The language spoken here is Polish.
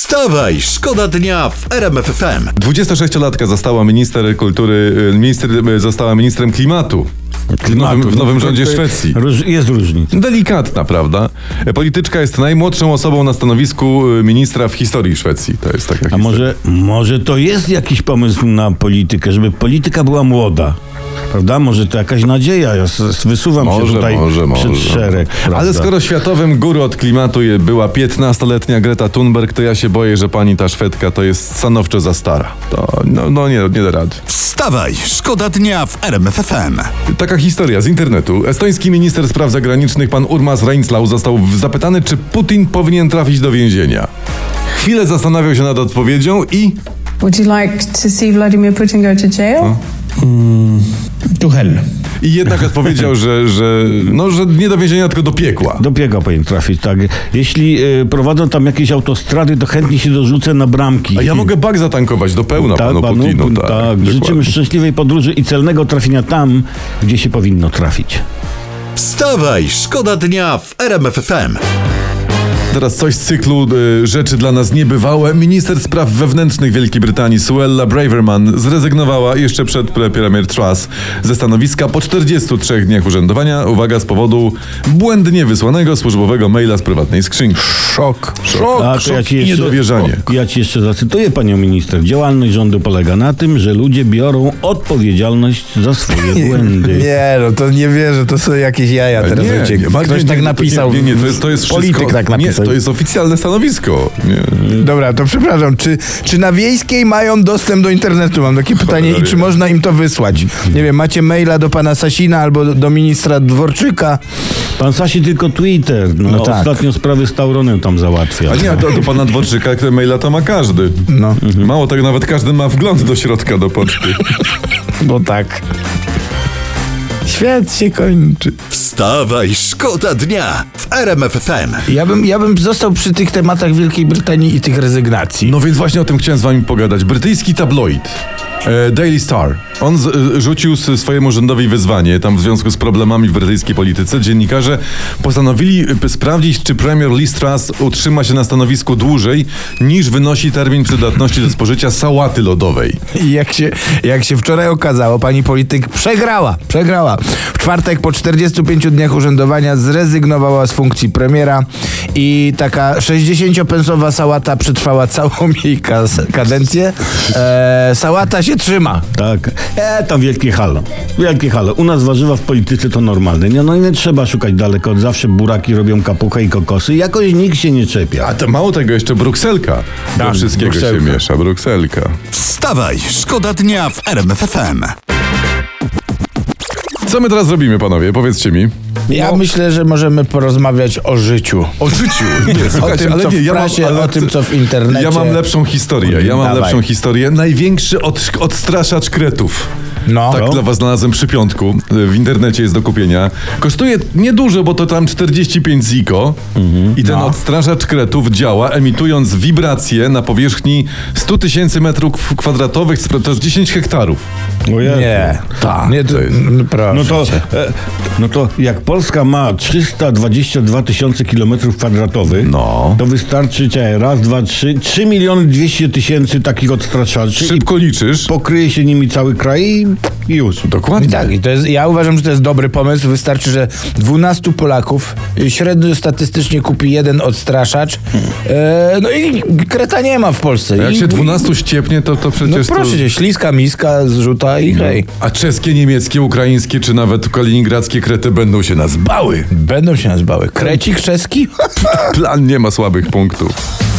Wstawaj, szkoda dnia w RMF FM. 26-latka została minister kultury, y, minister, y, została ministrem klimatu. W nowym, w nowym rządzie Szwecji. Jest różnica. Delikatna, prawda? Polityczka jest najmłodszą osobą na stanowisku y, ministra w historii Szwecji. To jest taka A historia. może, może to jest jakiś pomysł na politykę, żeby polityka była młoda? Prawda? Może to jakaś nadzieja. Ja wysuwam się Może, tutaj może, przed może. szereg. Ale prawda? skoro światowym guru od klimatu była 15-letnia Greta Thunberg, to ja się boję, że pani ta Szwedka to jest stanowczo za stara. To no, no nie, nie da rady. Wstawaj, szkoda dnia w RMF FM. Taka historia z internetu. Estoński minister spraw zagranicznych pan Urmas Reinslau został zapytany, czy Putin powinien trafić do więzienia. Chwilę zastanawiał się nad odpowiedzią i Would you like to see Vladimir Putin go to jail? To hell. I jednak odpowiedział, że, że, no, że nie do więzienia, tylko do piekła. Do piega powinien trafić, tak. Jeśli y, prowadzą tam jakieś autostrady, to chętnie się dorzucę na bramki. A ja mogę bak zatankować do pełna tak, panu panu, Putinu. tak, dokładnie. Życzymy szczęśliwej podróży i celnego trafienia tam, gdzie się powinno trafić. Wstawaj, szkoda dnia w RMF FM. Teraz coś z cyklu y, rzeczy dla nas niebywałe. Minister spraw wewnętrznych Wielkiej Brytanii Suella Braverman zrezygnowała jeszcze przed pre- premier Truss ze stanowiska po 43 dniach urzędowania. Uwaga, z powodu błędnie wysłanego służbowego maila z prywatnej skrzynki. Szok. Szok, A, szok ja ci i jeszcze- niedowierzanie. Ja ci jeszcze zacytuję panią minister. Działalność rządu polega na tym, że ludzie biorą odpowiedzialność za swoje błędy. Nie, no to nie wierzę, to są jakieś jaja teraz nie, nie, Ktoś nie, tak napisał. Nie, nie, to jest, to jest Polityk wszystko, tak napisał. Nie, to jest oficjalne stanowisko. Nie. Dobra, to przepraszam, czy, czy na wiejskiej mają dostęp do internetu? Mam takie pytanie i czy można im to wysłać? Nie wiem, macie maila do pana Sasina albo do, ministra Dworczyka? Pan Sasi tylko Twitter. No, No tak. Ostatnio sprawy z Tauronem tam załatwia. A nie, do, do pana Dworczyka, który maila to ma każdy. No, Mało tego, nawet każdy ma wgląd do środka, do poczty. bo tak. Świat się kończy. Wstawaj, szkoda dnia w RMF FM. Ja bym, ja bym został przy tych tematach Wielkiej Brytanii i tych rezygnacji. No więc właśnie o tym chciałem z wami pogadać. Brytyjski tabloid. E, Daily Star. On z, e, rzucił swojemu rządowi wyzwanie, tam w związku z problemami w brytyjskiej polityce. Dziennikarze postanowili e, sprawdzić, czy premier Liz Truss utrzyma się na stanowisku dłużej, niż wynosi termin przydatności do spożycia sałaty lodowej. I jak się, jak się wczoraj okazało, pani polityk przegrała. Przegrała. W czwartek po 45 dniach urzędowania zrezygnowała z funkcji premiera i taka 60-pensowa sałata przetrwała całą jej kadencję. E, sałata się trzyma. Tak. E, tam wielkie halo. Wielkie halo. U nas warzywa w polityce to normalne. Nie, no i nie trzeba szukać daleko. Zawsze buraki robią kapuchę i kokosy. Jakoś nikt się nie czepia. A to mało tego, jeszcze brukselka. Do wszystkiego się brukselka. miesza, brukselka. Wstawaj, szkoda dnia w RMF FM. Co my teraz robimy, panowie? Powiedzcie mi. Ja myślę, że możemy porozmawiać o życiu. O życiu. Nie, O słuchajcie, tym, ale co nie, w ja mam, prasie, ale o tym, co w internecie. Ja mam lepszą historię. Ja mam Dawaj. lepszą historię. Największy od, odstraszacz kretów. No. Tak dla was znalazłem przy piątku. W internecie jest do kupienia. Kosztuje niedużo, bo to tam 45 ziko. I ten odstraszacz kretów działa, emitując wibracje na powierzchni 100 tysięcy metrów kwadratowych. To jest 10 hektarów. Nie. Tak, Nie, to, no, proszę No to, e, no to jak Polska ma 322 tysiące kilometrów kwadratowych, No. to wystarczy czekaj, raz, dwa, trzy, 3 miliony 200 tysięcy takich odstraszaczy Szybko liczysz. pokryje się nimi cały kraj i i już. Dokładnie. Tak, i to jest, ja uważam, że to jest dobry pomysł. Wystarczy, że 12 Polaków y, średnio statystycznie kupi jeden odstraszacz. E, no i kreta nie ma w Polsce. A jak I, się 12 ściepnie, to, to No przecież proszę to... cię, śliska miska, zrzuta i hej. A czeskie, niemieckie, ukraińskie czy nawet kaliningradzkie krety będą się nas bały. Będą się nas bały. Krecik czeski? Plan nie ma słabych punktów.